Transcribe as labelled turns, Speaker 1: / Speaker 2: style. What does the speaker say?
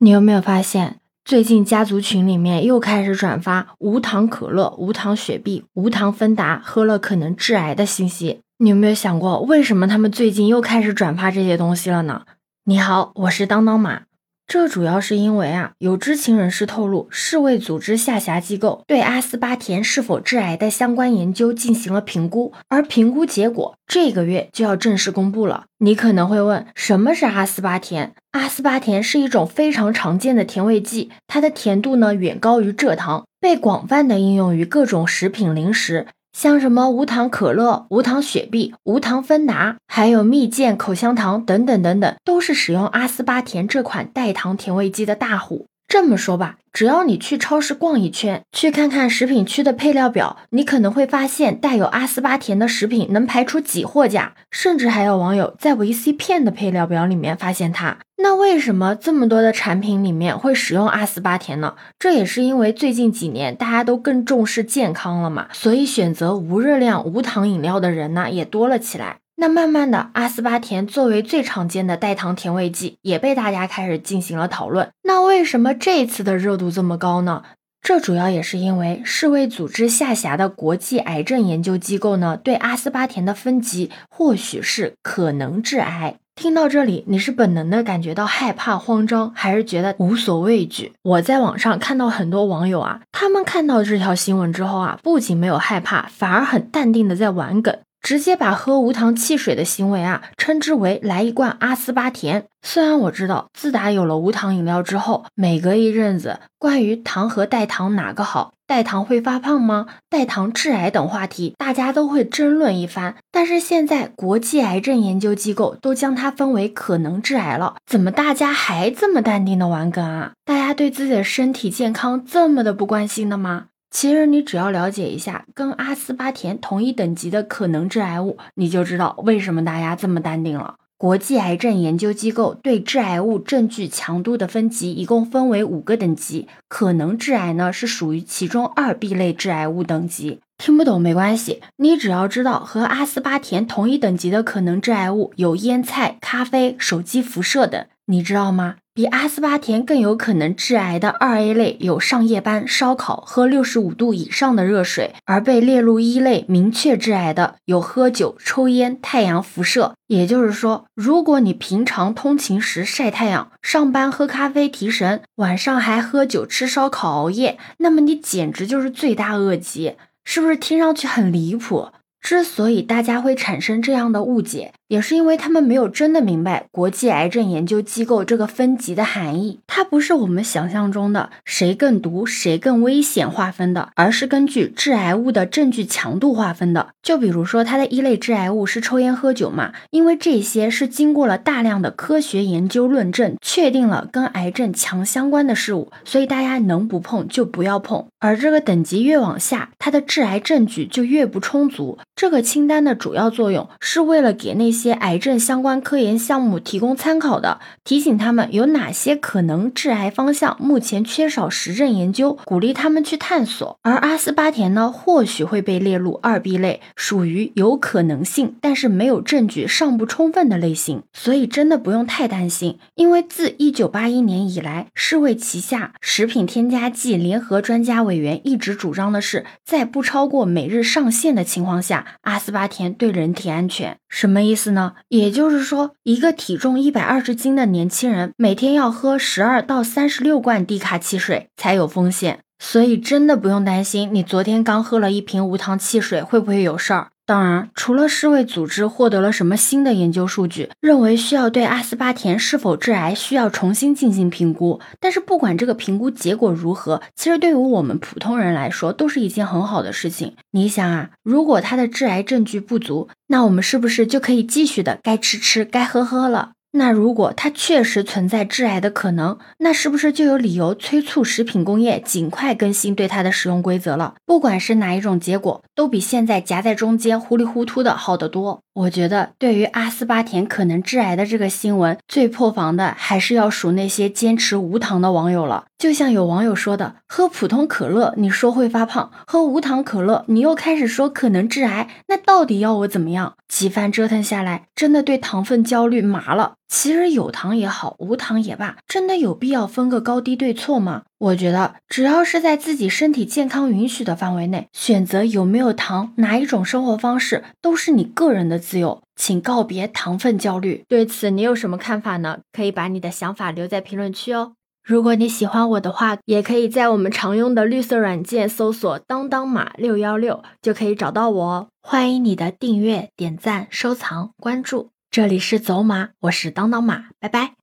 Speaker 1: 你有没有发现，最近家族群里面又开始转发无糖可乐、无糖雪碧、无糖芬达喝了可能致癌的信息？你有没有想过，为什么他们最近又开始转发这些东西了呢？你好，我是当当马。这主要是因为啊，有知情人士透露，世卫组织下辖机构对阿斯巴甜是否致癌的相关研究进行了评估，而评估结果这个月就要正式公布了。你可能会问，什么是阿斯巴甜？阿斯巴甜是一种非常常见的甜味剂，它的甜度呢远高于蔗糖，被广泛的应用于各种食品零食。像什么无糖可乐、无糖雪碧、无糖芬达，还有蜜饯口香糖等等等等，都是使用阿斯巴甜这款代糖甜味剂的大户。这么说吧，只要你去超市逛一圈，去看看食品区的配料表，你可能会发现带有阿斯巴甜的食品能排出几货架，甚至还有网友在维 C 片的配料表里面发现它。那为什么这么多的产品里面会使用阿斯巴甜呢？这也是因为最近几年大家都更重视健康了嘛，所以选择无热量、无糖饮料的人呢也多了起来。那慢慢的，阿斯巴甜作为最常见的代糖甜味剂，也被大家开始进行了讨论。那为什么这次的热度这么高呢？这主要也是因为世卫组织下辖的国际癌症研究机构呢，对阿斯巴甜的分级或许是可能致癌。听到这里，你是本能的感觉到害怕、慌张，还是觉得无所畏惧？我在网上看到很多网友啊，他们看到这条新闻之后啊，不仅没有害怕，反而很淡定的在玩梗。直接把喝无糖汽水的行为啊，称之为来一罐阿斯巴甜。虽然我知道，自打有了无糖饮料之后，每隔一阵子，关于糖和代糖哪个好，代糖会发胖吗？代糖致癌等话题，大家都会争论一番。但是现在国际癌症研究机构都将它分为可能致癌了，怎么大家还这么淡定的玩梗啊？大家对自己的身体健康这么的不关心的吗？其实你只要了解一下跟阿斯巴甜同一等级的可能致癌物，你就知道为什么大家这么淡定了。国际癌症研究机构对致癌物证据强度的分级一共分为五个等级，可能致癌呢是属于其中二 B 类致癌物等级。听不懂没关系，你只要知道和阿斯巴甜同一等级的可能致癌物有腌菜、咖啡、手机辐射等，你知道吗？比阿斯巴甜更有可能致癌的二 A 类有上夜班、烧烤、喝六十五度以上的热水；而被列入一类明确致癌的有喝酒、抽烟、太阳辐射。也就是说，如果你平常通勤时晒太阳、上班喝咖啡提神，晚上还喝酒、吃烧烤、熬夜，那么你简直就是罪大恶极，是不是听上去很离谱？之所以大家会产生这样的误解，也是因为他们没有真的明白国际癌症研究机构这个分级的含义。它不是我们想象中的谁更毒、谁更危险划分的，而是根据致癌物的证据强度划分的。就比如说，它的一类致癌物是抽烟喝酒嘛，因为这些是经过了大量的科学研究论证，确定了跟癌症强相关的事物，所以大家能不碰就不要碰。而这个等级越往下，它的致癌证据就越不充足。这个清单的主要作用是为了给那些些癌症相关科研项目提供参考的，提醒他们有哪些可能致癌方向目前缺少实证研究，鼓励他们去探索。而阿斯巴甜呢，或许会被列入二 B 类，属于有可能性但是没有证据尚不充分的类型。所以真的不用太担心，因为自一九八一年以来，世卫旗下食品添加剂联合专家委员一直主张的是，在不超过每日上限的情况下。阿斯巴甜对人体安全什么意思呢？也就是说，一个体重一百二十斤的年轻人每天要喝十二到三十六罐低卡汽水才有风险。所以真的不用担心，你昨天刚喝了一瓶无糖汽水会不会有事儿？当然，除了世卫组织获得了什么新的研究数据，认为需要对阿斯巴甜是否致癌需要重新进行评估。但是不管这个评估结果如何，其实对于我们普通人来说都是一件很好的事情。你想啊，如果它的致癌证据不足，那我们是不是就可以继续的该吃吃该喝喝了？那如果它确实存在致癌的可能，那是不是就有理由催促食品工业尽快更新对它的使用规则了？不管是哪一种结果，都比现在夹在中间糊里糊涂的好得多。我觉得对于阿斯巴甜可能致癌的这个新闻，最破防的还是要数那些坚持无糖的网友了。就像有网友说的，喝普通可乐你说会发胖，喝无糖可乐你又开始说可能致癌，那到底要我怎么样？几番折腾下来，真的对糖分焦虑麻了。其实有糖也好，无糖也罢，真的有必要分个高低对错吗？我觉得只要是在自己身体健康允许的范围内，选择有没有糖，哪一种生活方式，都是你个人的自由。请告别糖分焦虑。对此你有什么看法呢？可以把你的想法留在评论区哦。如果你喜欢我的话，也可以在我们常用的绿色软件搜索“当当马六幺六”，就可以找到我哦。欢迎你的订阅、点赞、收藏、关注。这里是走马，我是当当马，拜拜。